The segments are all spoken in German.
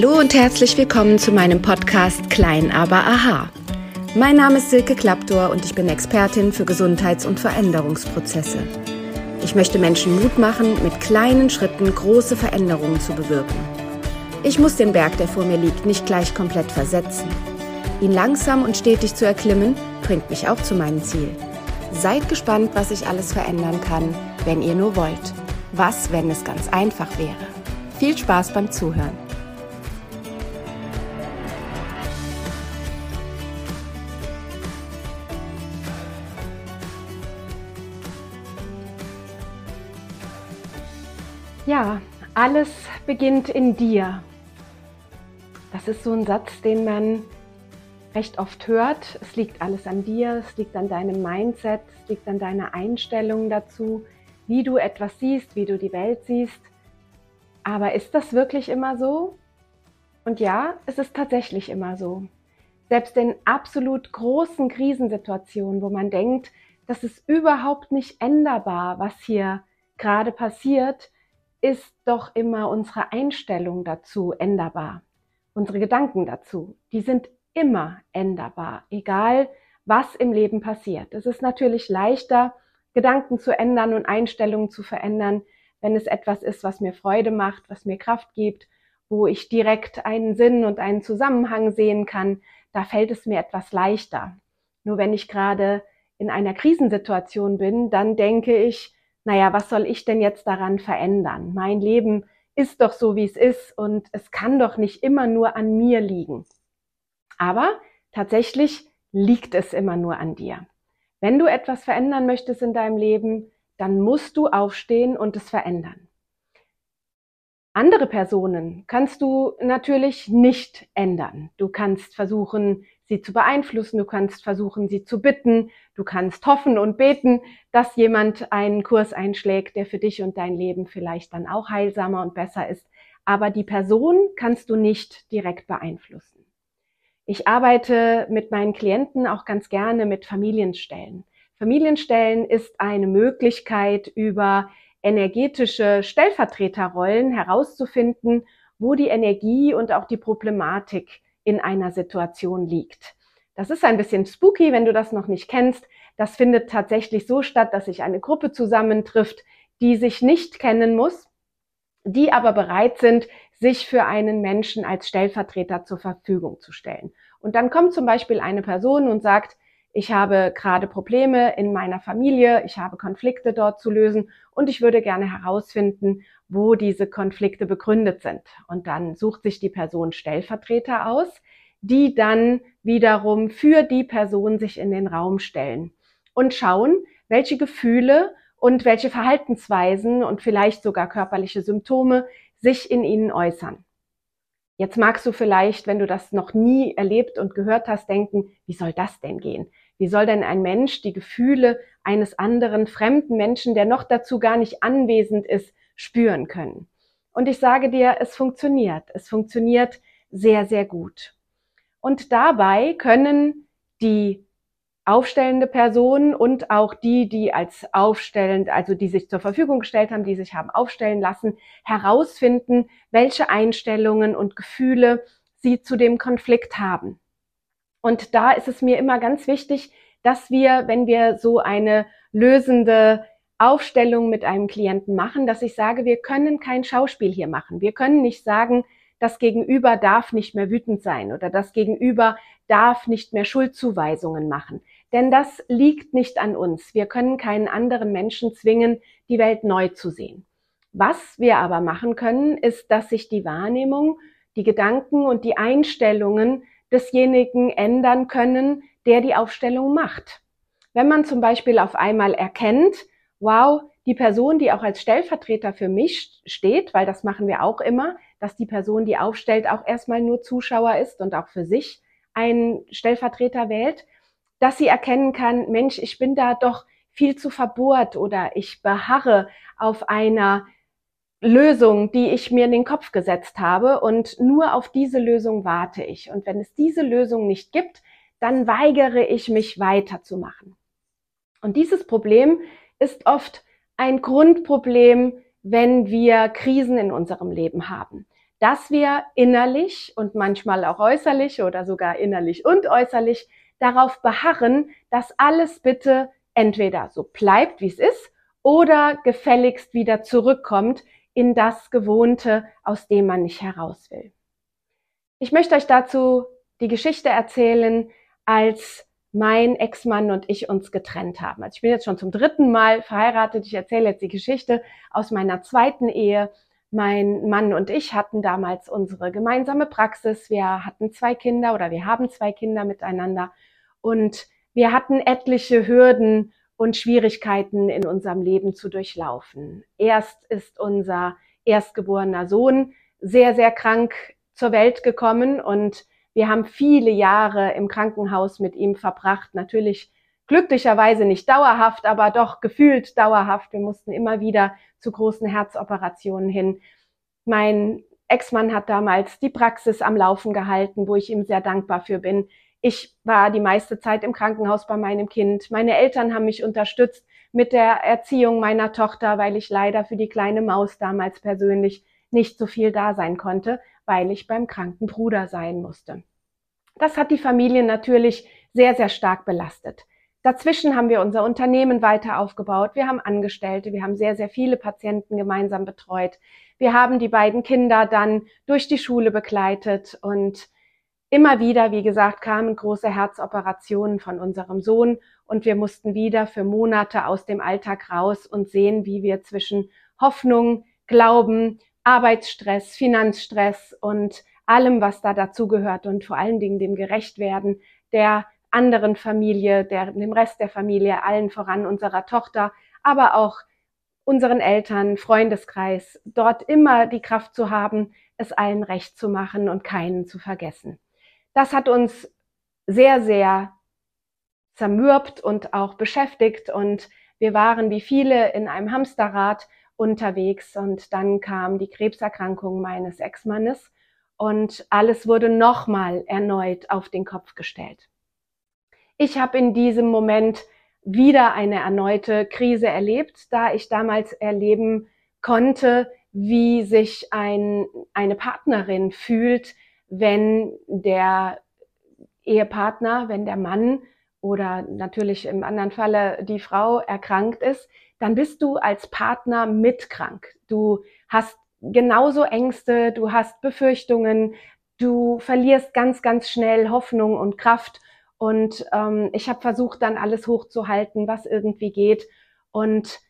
Hallo und herzlich willkommen zu meinem Podcast Klein aber Aha. Mein Name ist Silke Klaptor und ich bin Expertin für Gesundheits- und Veränderungsprozesse. Ich möchte Menschen Mut machen, mit kleinen Schritten große Veränderungen zu bewirken. Ich muss den Berg, der vor mir liegt, nicht gleich komplett versetzen. Ihn langsam und stetig zu erklimmen, bringt mich auch zu meinem Ziel. Seid gespannt, was ich alles verändern kann, wenn ihr nur wollt. Was, wenn es ganz einfach wäre? Viel Spaß beim Zuhören. Ja, alles beginnt in dir. Das ist so ein Satz, den man recht oft hört. Es liegt alles an dir, es liegt an deinem Mindset, es liegt an deiner Einstellung dazu, wie du etwas siehst, wie du die Welt siehst. Aber ist das wirklich immer so? Und ja, es ist tatsächlich immer so. Selbst in absolut großen Krisensituationen, wo man denkt, das ist überhaupt nicht änderbar, was hier gerade passiert, ist doch immer unsere Einstellung dazu änderbar. Unsere Gedanken dazu, die sind immer änderbar, egal was im Leben passiert. Es ist natürlich leichter, Gedanken zu ändern und Einstellungen zu verändern, wenn es etwas ist, was mir Freude macht, was mir Kraft gibt, wo ich direkt einen Sinn und einen Zusammenhang sehen kann, da fällt es mir etwas leichter. Nur wenn ich gerade in einer Krisensituation bin, dann denke ich, naja, was soll ich denn jetzt daran verändern? Mein Leben ist doch so, wie es ist und es kann doch nicht immer nur an mir liegen. Aber tatsächlich liegt es immer nur an dir. Wenn du etwas verändern möchtest in deinem Leben, dann musst du aufstehen und es verändern. Andere Personen kannst du natürlich nicht ändern. Du kannst versuchen, sie zu beeinflussen, du kannst versuchen, sie zu bitten, du kannst hoffen und beten, dass jemand einen Kurs einschlägt, der für dich und dein Leben vielleicht dann auch heilsamer und besser ist. Aber die Person kannst du nicht direkt beeinflussen. Ich arbeite mit meinen Klienten auch ganz gerne mit Familienstellen. Familienstellen ist eine Möglichkeit, über energetische Stellvertreterrollen herauszufinden, wo die Energie und auch die Problematik in einer Situation liegt. Das ist ein bisschen spooky, wenn du das noch nicht kennst. Das findet tatsächlich so statt, dass sich eine Gruppe zusammentrifft, die sich nicht kennen muss, die aber bereit sind, sich für einen Menschen als Stellvertreter zur Verfügung zu stellen. Und dann kommt zum Beispiel eine Person und sagt, ich habe gerade Probleme in meiner Familie, ich habe Konflikte dort zu lösen und ich würde gerne herausfinden, wo diese Konflikte begründet sind. Und dann sucht sich die Person Stellvertreter aus, die dann wiederum für die Person sich in den Raum stellen und schauen, welche Gefühle und welche Verhaltensweisen und vielleicht sogar körperliche Symptome sich in ihnen äußern. Jetzt magst du vielleicht, wenn du das noch nie erlebt und gehört hast, denken, wie soll das denn gehen? Wie soll denn ein Mensch die Gefühle eines anderen fremden Menschen, der noch dazu gar nicht anwesend ist, spüren können? Und ich sage dir, es funktioniert. Es funktioniert sehr, sehr gut. Und dabei können die aufstellende Person und auch die, die als aufstellend, also die sich zur Verfügung gestellt haben, die sich haben aufstellen lassen, herausfinden, welche Einstellungen und Gefühle sie zu dem Konflikt haben. Und da ist es mir immer ganz wichtig, dass wir, wenn wir so eine lösende Aufstellung mit einem Klienten machen, dass ich sage, wir können kein Schauspiel hier machen. Wir können nicht sagen, das Gegenüber darf nicht mehr wütend sein oder das Gegenüber darf nicht mehr Schuldzuweisungen machen. Denn das liegt nicht an uns. Wir können keinen anderen Menschen zwingen, die Welt neu zu sehen. Was wir aber machen können, ist, dass sich die Wahrnehmung, die Gedanken und die Einstellungen desjenigen ändern können, der die Aufstellung macht. Wenn man zum Beispiel auf einmal erkennt, wow, die Person, die auch als Stellvertreter für mich steht, weil das machen wir auch immer, dass die Person, die aufstellt, auch erstmal nur Zuschauer ist und auch für sich einen Stellvertreter wählt, dass sie erkennen kann, Mensch, ich bin da doch viel zu verbohrt oder ich beharre auf einer Lösung, die ich mir in den Kopf gesetzt habe und nur auf diese Lösung warte ich. Und wenn es diese Lösung nicht gibt, dann weigere ich mich weiterzumachen. Und dieses Problem ist oft ein Grundproblem, wenn wir Krisen in unserem Leben haben. dass wir innerlich und manchmal auch äußerlich oder sogar innerlich und äußerlich darauf beharren, dass alles bitte entweder so bleibt, wie es ist, oder gefälligst wieder zurückkommt in das Gewohnte, aus dem man nicht heraus will. Ich möchte euch dazu die Geschichte erzählen, als mein Ex-Mann und ich uns getrennt haben. Also ich bin jetzt schon zum dritten Mal verheiratet. Ich erzähle jetzt die Geschichte aus meiner zweiten Ehe. Mein Mann und ich hatten damals unsere gemeinsame Praxis. Wir hatten zwei Kinder oder wir haben zwei Kinder miteinander und wir hatten etliche Hürden und Schwierigkeiten in unserem Leben zu durchlaufen. Erst ist unser erstgeborener Sohn sehr, sehr krank zur Welt gekommen und wir haben viele Jahre im Krankenhaus mit ihm verbracht. Natürlich glücklicherweise nicht dauerhaft, aber doch gefühlt dauerhaft. Wir mussten immer wieder zu großen Herzoperationen hin. Mein Ex-Mann hat damals die Praxis am Laufen gehalten, wo ich ihm sehr dankbar für bin. Ich war die meiste Zeit im Krankenhaus bei meinem Kind. Meine Eltern haben mich unterstützt mit der Erziehung meiner Tochter, weil ich leider für die kleine Maus damals persönlich nicht so viel da sein konnte, weil ich beim kranken Bruder sein musste. Das hat die Familie natürlich sehr, sehr stark belastet. Dazwischen haben wir unser Unternehmen weiter aufgebaut. Wir haben Angestellte, wir haben sehr, sehr viele Patienten gemeinsam betreut. Wir haben die beiden Kinder dann durch die Schule begleitet und immer wieder, wie gesagt, kamen große Herzoperationen von unserem Sohn und wir mussten wieder für Monate aus dem Alltag raus und sehen, wie wir zwischen Hoffnung, Glauben, Arbeitsstress, Finanzstress und allem, was da dazugehört und vor allen Dingen dem Gerechtwerden der anderen Familie, der, dem Rest der Familie, allen voran unserer Tochter, aber auch unseren Eltern, Freundeskreis, dort immer die Kraft zu haben, es allen recht zu machen und keinen zu vergessen. Das hat uns sehr, sehr zermürbt und auch beschäftigt. Und wir waren wie viele in einem Hamsterrad unterwegs. Und dann kam die Krebserkrankung meines Ex-Mannes. Und alles wurde nochmal erneut auf den Kopf gestellt. Ich habe in diesem Moment wieder eine erneute Krise erlebt, da ich damals erleben konnte, wie sich ein, eine Partnerin fühlt, wenn der Ehepartner, wenn der Mann oder natürlich im anderen Falle die Frau erkrankt ist, dann bist du als Partner mitkrank. Du hast genauso Ängste, du hast Befürchtungen, du verlierst ganz, ganz schnell Hoffnung und Kraft. Und ähm, ich habe versucht, dann alles hochzuhalten, was irgendwie geht. Und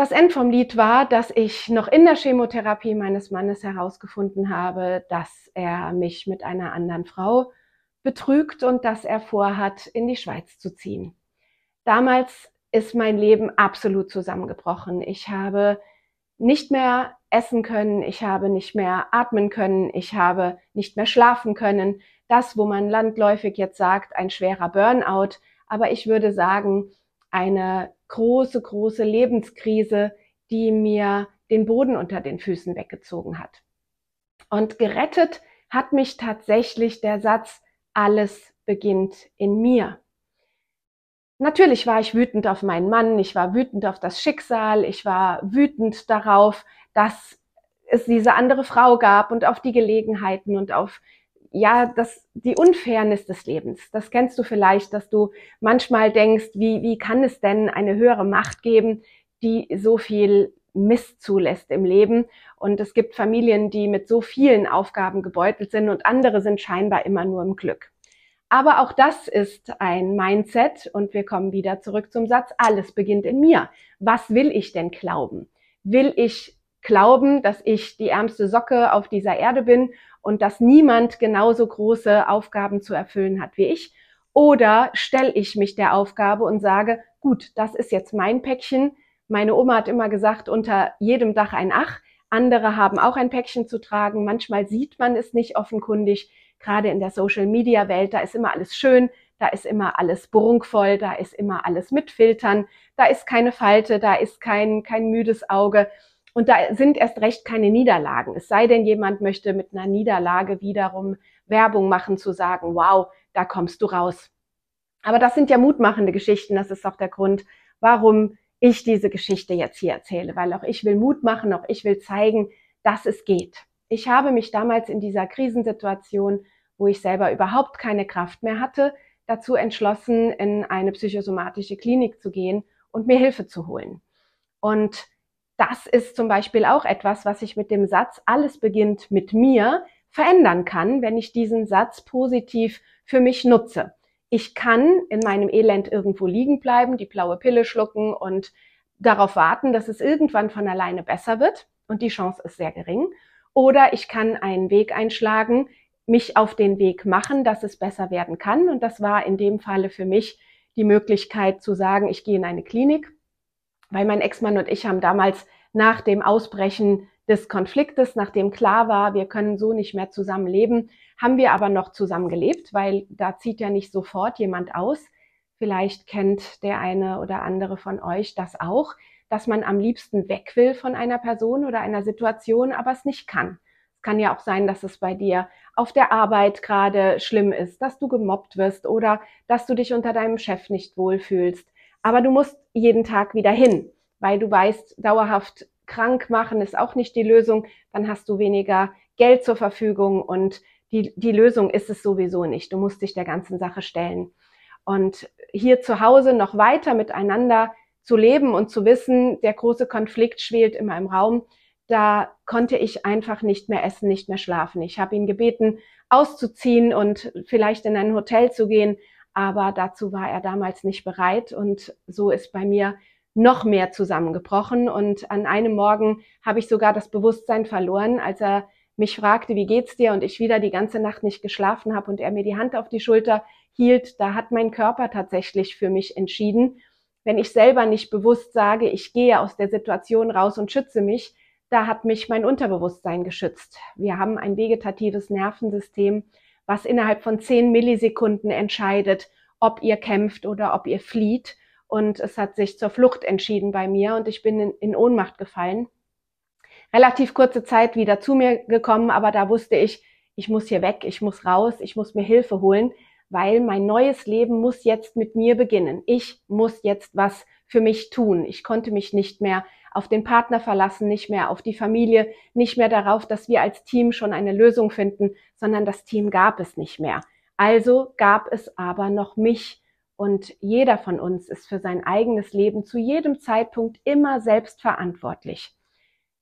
das End vom Lied war, dass ich noch in der Chemotherapie meines Mannes herausgefunden habe, dass er mich mit einer anderen Frau betrügt und dass er vorhat, in die Schweiz zu ziehen. Damals ist mein Leben absolut zusammengebrochen. Ich habe nicht mehr essen können, ich habe nicht mehr atmen können, ich habe nicht mehr schlafen können. Das, wo man landläufig jetzt sagt, ein schwerer Burnout. Aber ich würde sagen, eine große, große Lebenskrise, die mir den Boden unter den Füßen weggezogen hat. Und gerettet hat mich tatsächlich der Satz, alles beginnt in mir. Natürlich war ich wütend auf meinen Mann, ich war wütend auf das Schicksal, ich war wütend darauf, dass es diese andere Frau gab und auf die Gelegenheiten und auf ja, das, die Unfairness des Lebens. Das kennst du vielleicht, dass du manchmal denkst, wie, wie kann es denn eine höhere Macht geben, die so viel Mist zulässt im Leben. Und es gibt Familien, die mit so vielen Aufgaben gebeutelt sind und andere sind scheinbar immer nur im Glück. Aber auch das ist ein Mindset und wir kommen wieder zurück zum Satz, alles beginnt in mir. Was will ich denn glauben? Will ich glauben, dass ich die ärmste Socke auf dieser Erde bin und dass niemand genauso große Aufgaben zu erfüllen hat wie ich? Oder stelle ich mich der Aufgabe und sage, gut, das ist jetzt mein Päckchen. Meine Oma hat immer gesagt, unter jedem Dach ein Ach. Andere haben auch ein Päckchen zu tragen. Manchmal sieht man es nicht offenkundig gerade in der Social-Media-Welt, da ist immer alles schön, da ist immer alles prunkvoll, da ist immer alles mit Filtern, da ist keine Falte, da ist kein, kein müdes Auge. Und da sind erst recht keine Niederlagen. Es sei denn, jemand möchte mit einer Niederlage wiederum Werbung machen, zu sagen, wow, da kommst du raus. Aber das sind ja mutmachende Geschichten. Das ist auch der Grund, warum ich diese Geschichte jetzt hier erzähle, weil auch ich will Mut machen, auch ich will zeigen, dass es geht. ich habe mich damals in dieser Krisensituation, wo ich selber überhaupt keine Kraft mehr hatte, dazu entschlossen, in eine psychosomatische Klinik zu gehen und mir Hilfe zu holen. Und das ist zum Beispiel auch etwas, was ich mit dem Satz, alles beginnt mit mir, verändern kann, wenn ich diesen Satz positiv für mich nutze. Ich kann in meinem Elend irgendwo liegen bleiben, die blaue Pille schlucken und darauf warten, dass es irgendwann von alleine besser wird. Und die Chance ist sehr gering. Oder ich kann einen Weg einschlagen, mich auf den Weg machen, dass es besser werden kann. Und das war in dem Falle für mich die Möglichkeit zu sagen, ich gehe in eine Klinik, weil mein Ex-Mann und ich haben damals nach dem Ausbrechen des Konfliktes, nachdem klar war, wir können so nicht mehr zusammen leben, haben wir aber noch zusammen gelebt, weil da zieht ja nicht sofort jemand aus. Vielleicht kennt der eine oder andere von euch das auch, dass man am liebsten weg will von einer Person oder einer Situation, aber es nicht kann. Es kann ja auch sein, dass es bei dir auf der Arbeit gerade schlimm ist, dass du gemobbt wirst oder dass du dich unter deinem Chef nicht wohlfühlst. Aber du musst jeden Tag wieder hin, weil du weißt, dauerhaft krank machen ist auch nicht die Lösung. Dann hast du weniger Geld zur Verfügung und die, die Lösung ist es sowieso nicht. Du musst dich der ganzen Sache stellen. Und hier zu Hause noch weiter miteinander zu leben und zu wissen, der große Konflikt schwelt immer im Raum, da konnte ich einfach nicht mehr essen, nicht mehr schlafen. Ich habe ihn gebeten, auszuziehen und vielleicht in ein Hotel zu gehen, aber dazu war er damals nicht bereit und so ist bei mir noch mehr zusammengebrochen und an einem Morgen habe ich sogar das Bewusstsein verloren, als er mich fragte, wie geht's dir und ich wieder die ganze Nacht nicht geschlafen habe und er mir die Hand auf die Schulter hielt, da hat mein Körper tatsächlich für mich entschieden. Wenn ich selber nicht bewusst sage, ich gehe aus der Situation raus und schütze mich, da hat mich mein Unterbewusstsein geschützt. Wir haben ein vegetatives Nervensystem, was innerhalb von zehn Millisekunden entscheidet, ob ihr kämpft oder ob ihr flieht und es hat sich zur Flucht entschieden bei mir und ich bin in, in Ohnmacht gefallen. Relativ kurze Zeit wieder zu mir gekommen, aber da wusste ich, ich muss hier weg, ich muss raus, ich muss mir Hilfe holen, weil mein neues Leben muss jetzt mit mir beginnen. Ich muss jetzt was für mich tun. Ich konnte mich nicht mehr auf den Partner verlassen, nicht mehr auf die Familie, nicht mehr darauf, dass wir als Team schon eine Lösung finden, sondern das Team gab es nicht mehr. Also gab es aber noch mich und jeder von uns ist für sein eigenes Leben zu jedem Zeitpunkt immer selbst verantwortlich.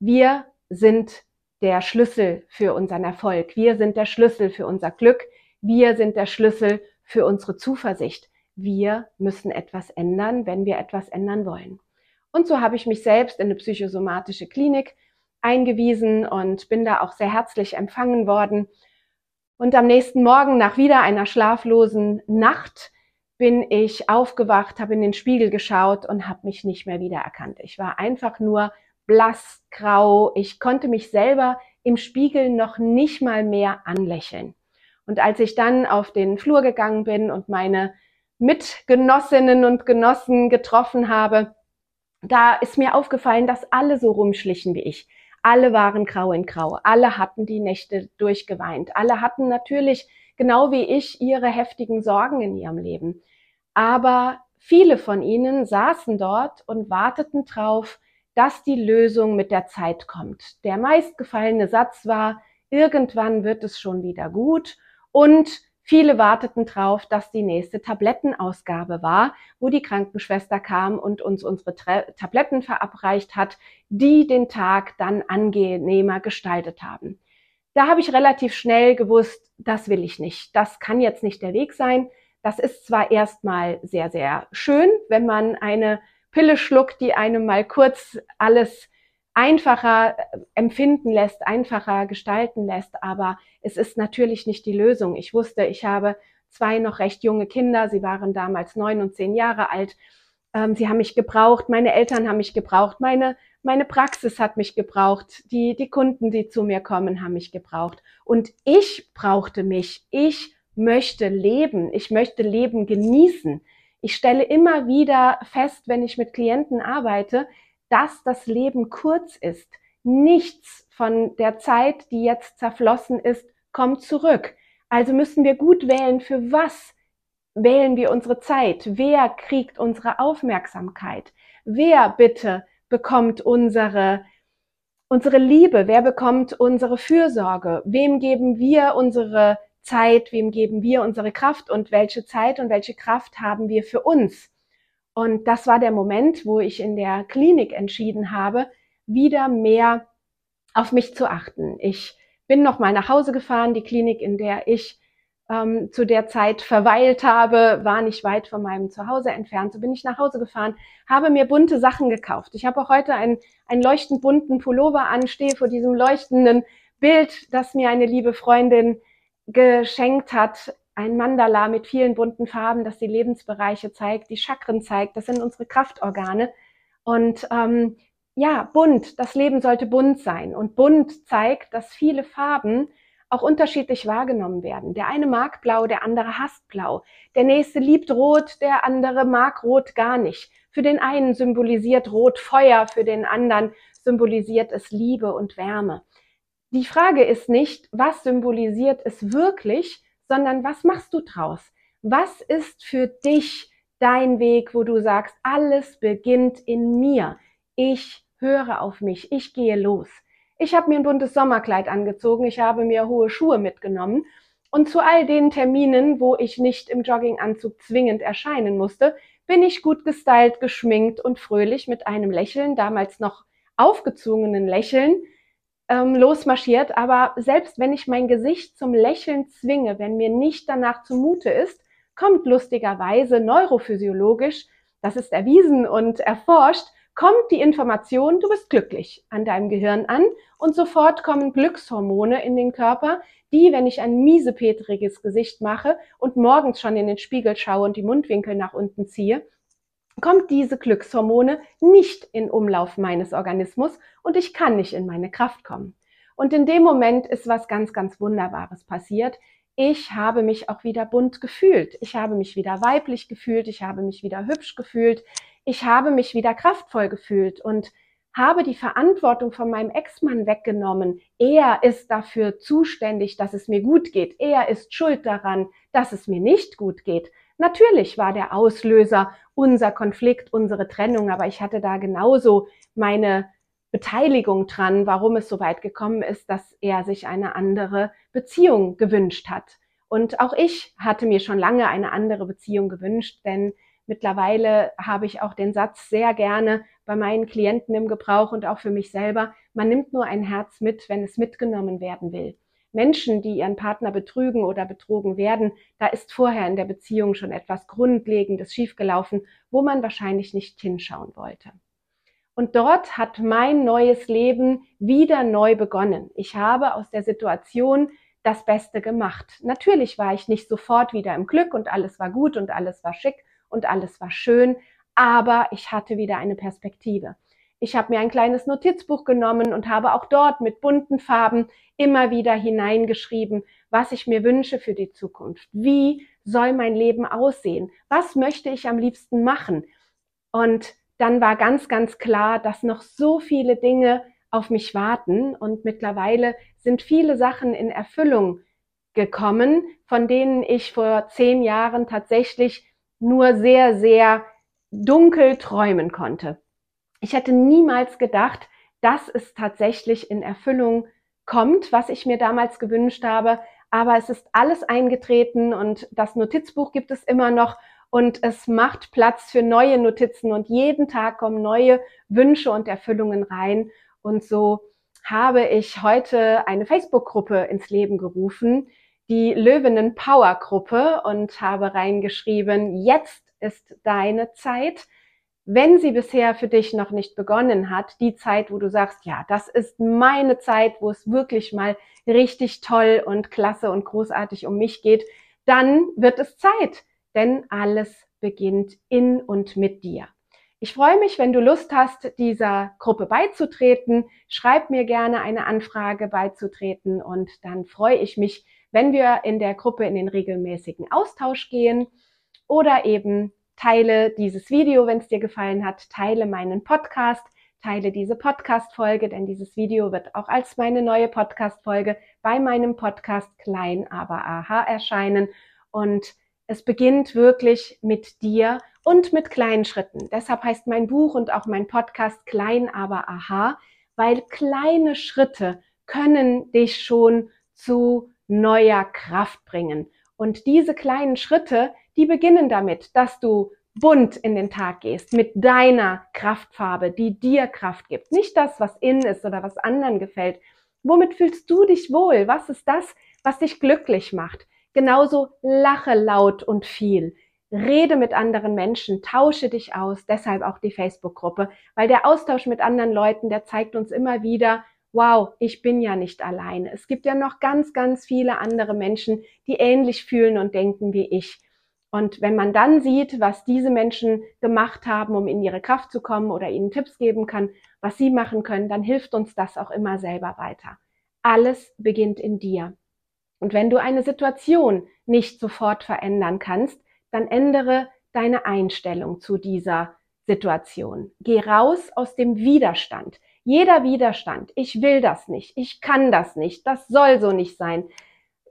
Wir sind der Schlüssel für unseren Erfolg. Wir sind der Schlüssel für unser Glück. Wir sind der Schlüssel für unsere Zuversicht. Wir müssen etwas ändern, wenn wir etwas ändern wollen. Und so habe ich mich selbst in eine psychosomatische Klinik eingewiesen und bin da auch sehr herzlich empfangen worden. Und am nächsten Morgen, nach wieder einer schlaflosen Nacht, bin ich aufgewacht, habe in den Spiegel geschaut und habe mich nicht mehr wiedererkannt. Ich war einfach nur blass, grau. Ich konnte mich selber im Spiegel noch nicht mal mehr anlächeln. Und als ich dann auf den Flur gegangen bin und meine Mitgenossinnen und Genossen getroffen habe, da ist mir aufgefallen, dass alle so rumschlichen wie ich. Alle waren grau in grau. Alle hatten die Nächte durchgeweint. Alle hatten natürlich, genau wie ich, ihre heftigen Sorgen in ihrem Leben. Aber viele von ihnen saßen dort und warteten drauf, dass die Lösung mit der Zeit kommt. Der meistgefallene Satz war, irgendwann wird es schon wieder gut und viele warteten drauf, dass die nächste Tablettenausgabe war, wo die Krankenschwester kam und uns unsere Tabletten verabreicht hat, die den Tag dann angenehmer gestaltet haben. Da habe ich relativ schnell gewusst, das will ich nicht. Das kann jetzt nicht der Weg sein. Das ist zwar erstmal sehr, sehr schön, wenn man eine Pille schluckt, die einem mal kurz alles einfacher äh, empfinden lässt, einfacher gestalten lässt, aber es ist natürlich nicht die Lösung. Ich wusste, ich habe zwei noch recht junge Kinder, sie waren damals neun und zehn Jahre alt. Ähm, sie haben mich gebraucht, meine Eltern haben mich gebraucht, meine, meine Praxis hat mich gebraucht, die, die Kunden, die zu mir kommen, haben mich gebraucht. Und ich brauchte mich, ich möchte leben, ich möchte Leben genießen. Ich stelle immer wieder fest, wenn ich mit Klienten arbeite, dass das Leben kurz ist. Nichts von der Zeit, die jetzt zerflossen ist, kommt zurück. Also müssen wir gut wählen, für was wählen wir unsere Zeit? Wer kriegt unsere Aufmerksamkeit? Wer bitte bekommt unsere unsere Liebe? Wer bekommt unsere Fürsorge? Wem geben wir unsere Zeit? Wem geben wir unsere Kraft? Und welche Zeit und welche Kraft haben wir für uns? Und das war der Moment, wo ich in der Klinik entschieden habe, wieder mehr auf mich zu achten. Ich bin noch mal nach Hause gefahren. Die Klinik, in der ich ähm, zu der Zeit verweilt habe, war nicht weit von meinem Zuhause entfernt. So bin ich nach Hause gefahren, habe mir bunte Sachen gekauft. Ich habe auch heute einen, einen leuchtend bunten Pullover an, stehe vor diesem leuchtenden Bild, das mir eine liebe Freundin geschenkt hat. Ein Mandala mit vielen bunten Farben, das die Lebensbereiche zeigt, die Chakren zeigt. Das sind unsere Kraftorgane. Und ähm, ja, bunt. Das Leben sollte bunt sein. Und bunt zeigt, dass viele Farben auch unterschiedlich wahrgenommen werden. Der eine mag blau, der andere hasst blau. Der nächste liebt rot, der andere mag rot gar nicht. Für den einen symbolisiert rot Feuer, für den anderen symbolisiert es Liebe und Wärme. Die Frage ist nicht, was symbolisiert es wirklich, sondern was machst du draus? Was ist für dich dein Weg, wo du sagst, alles beginnt in mir. Ich höre auf mich, ich gehe los. Ich habe mir ein buntes Sommerkleid angezogen, ich habe mir hohe Schuhe mitgenommen und zu all den Terminen, wo ich nicht im Jogginganzug zwingend erscheinen musste, bin ich gut gestylt, geschminkt und fröhlich mit einem Lächeln, damals noch aufgezwungenen Lächeln, ähm, losmarschiert. Aber selbst wenn ich mein Gesicht zum Lächeln zwinge, wenn mir nicht danach zumute ist, kommt lustigerweise neurophysiologisch, das ist erwiesen und erforscht, kommt die Information, du bist glücklich an deinem Gehirn an und sofort kommen Glückshormone in den Körper, die, wenn ich ein miesepetriges Gesicht mache und morgens schon in den Spiegel schaue und die Mundwinkel nach unten ziehe, kommt diese Glückshormone nicht in Umlauf meines Organismus und ich kann nicht in meine Kraft kommen. Und in dem Moment ist was ganz, ganz Wunderbares passiert. Ich habe mich auch wieder bunt gefühlt. Ich habe mich wieder weiblich gefühlt. Ich habe mich wieder hübsch gefühlt ich habe mich wieder kraftvoll gefühlt und habe die Verantwortung von meinem Ex-Mann weggenommen. Er ist dafür zuständig, dass es mir gut geht. Er ist schuld daran, dass es mir nicht gut geht. Natürlich war der Auslöser unser Konflikt, unsere Trennung, aber ich hatte da genauso meine Beteiligung dran, warum es so weit gekommen ist, dass er sich eine andere Beziehung gewünscht hat. Und auch ich hatte mir schon lange eine andere Beziehung gewünscht, denn Mittlerweile habe ich auch den Satz sehr gerne bei meinen Klienten im Gebrauch und auch für mich selber. Man nimmt nur ein Herz mit, wenn es mitgenommen werden will. Menschen, die ihren Partner betrügen oder betrogen werden, da ist vorher in der Beziehung schon etwas Grundlegendes schiefgelaufen, wo man wahrscheinlich nicht hinschauen wollte. Und dort hat mein neues Leben wieder neu begonnen. Ich habe aus der Situation das Beste gemacht. Natürlich war ich nicht sofort wieder im Glück und alles war gut und alles war schick, und alles war schön, aber ich hatte wieder eine Perspektive. Ich habe mir ein kleines Notizbuch genommen und habe auch dort mit bunten Farben immer wieder hineingeschrieben, was ich mir wünsche für die Zukunft. Wie soll mein Leben aussehen? Was möchte ich am liebsten machen? Und dann war ganz, ganz klar, dass noch so viele Dinge auf mich warten und mittlerweile sind viele Sachen in Erfüllung gekommen, von denen ich vor zehn Jahren tatsächlich nur sehr, sehr dunkel träumen konnte. Ich hätte niemals gedacht, dass es tatsächlich in Erfüllung kommt, was ich mir damals gewünscht habe. Aber es ist alles eingetreten und das Notizbuch gibt es immer noch und es macht Platz für neue Notizen und jeden Tag kommen neue Wünsche und Erfüllungen rein. Und so habe ich heute eine Facebook-Gruppe ins Leben gerufen, die Löwinnen Power Gruppe und habe reingeschrieben, jetzt ist deine Zeit. Wenn sie bisher für dich noch nicht begonnen hat, die Zeit, wo du sagst, ja, das ist meine Zeit, wo es wirklich mal richtig toll und klasse und großartig um mich geht, dann wird es Zeit, denn alles beginnt in und mit dir. Ich freue mich, wenn du Lust hast, dieser Gruppe beizutreten. Schreib mir gerne eine Anfrage beizutreten und dann freue ich mich, wenn wir in der Gruppe in den regelmäßigen Austausch gehen oder eben teile dieses Video, wenn es dir gefallen hat, teile meinen Podcast, teile diese Podcast-Folge, denn dieses Video wird auch als meine neue Podcast-Folge bei meinem Podcast Klein aber Aha erscheinen und es beginnt wirklich mit dir und mit kleinen Schritten. Deshalb heißt mein Buch und auch mein Podcast Klein aber Aha, weil kleine Schritte können dich schon zu neuer Kraft bringen. Und diese kleinen Schritte, die beginnen damit, dass du bunt in den Tag gehst, mit deiner Kraftfarbe, die dir Kraft gibt. Nicht das, was innen ist oder was anderen gefällt. Womit fühlst du dich wohl? Was ist das, was dich glücklich macht? Genauso lache laut und viel. Rede mit anderen Menschen, tausche dich aus, deshalb auch die Facebook-Gruppe, weil der Austausch mit anderen Leuten, der zeigt uns immer wieder, wow, ich bin ja nicht alleine. Es gibt ja noch ganz, ganz viele andere Menschen, die ähnlich fühlen und denken wie ich. Und wenn man dann sieht, was diese Menschen gemacht haben, um in ihre Kraft zu kommen oder ihnen Tipps geben kann, was sie machen können, dann hilft uns das auch immer selber weiter. Alles beginnt in dir. Und wenn du eine Situation nicht sofort verändern kannst, dann ändere deine Einstellung zu dieser Situation. Geh raus aus dem Widerstand. Jeder Widerstand, ich will das nicht, ich kann das nicht, das soll so nicht sein,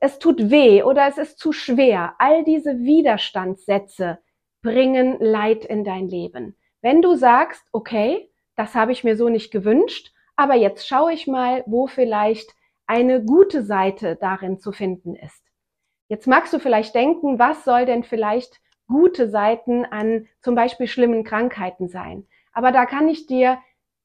es tut weh oder es ist zu schwer. All diese Widerstandssätze bringen Leid in dein Leben. Wenn du sagst, okay, das habe ich mir so nicht gewünscht, aber jetzt schaue ich mal, wo vielleicht eine gute Seite darin zu finden ist. Jetzt magst du vielleicht denken, was soll denn vielleicht gute Seiten an zum Beispiel schlimmen Krankheiten sein? Aber da kann ich dir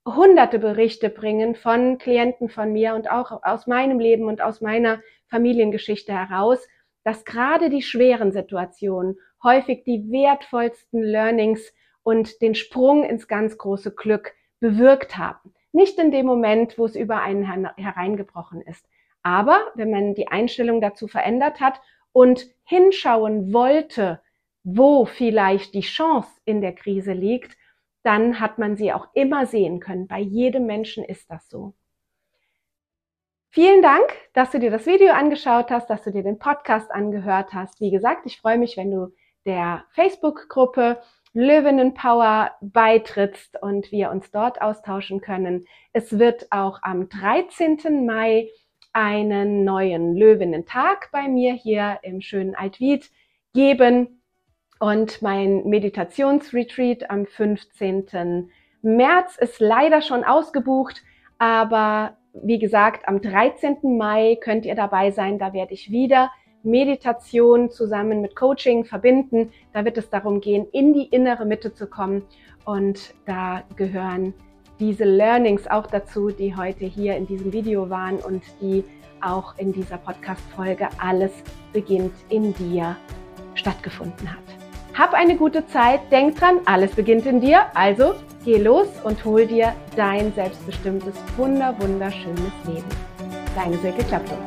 hunderte Berichte bringen von Klienten von mir und auch aus meinem Leben und aus meiner Familiengeschichte heraus, dass gerade die schweren Situationen häufig die wertvollsten Learnings und den Sprung ins ganz große Glück bewirkt haben. Nicht in dem Moment, wo es über einen hereingebrochen ist. Aber wenn man die Einstellung dazu verändert hat und hinschauen wollte, wo vielleicht die Chance in der Krise liegt, dann hat man sie auch immer sehen können. Bei jedem Menschen ist das so. Vielen Dank, dass du dir das Video angeschaut hast, dass du dir den Podcast angehört hast. Wie gesagt, ich freue mich, wenn du der Facebook-Gruppe Löwinnen Power beitrittst und wir uns dort austauschen können. Es wird auch am 13. Mai einen neuen Löwinnen-Tag bei mir hier im schönen Altwied geben und mein Meditationsretreat am 15. März ist leider schon ausgebucht, aber wie gesagt, am 13. Mai könnt ihr dabei sein. Da werde ich wieder Meditation zusammen mit Coaching verbinden. Da wird es darum gehen, in die innere Mitte zu kommen. Und da gehören diese Learnings auch dazu, die heute hier in diesem Video waren und die auch in dieser Podcast-Folge Alles beginnt in dir stattgefunden hat. Hab eine gute Zeit, denk dran, alles beginnt in dir. Also geh los und hol dir dein selbstbestimmtes, wunder, wunderschönes Leben. Deine Silke Klappung.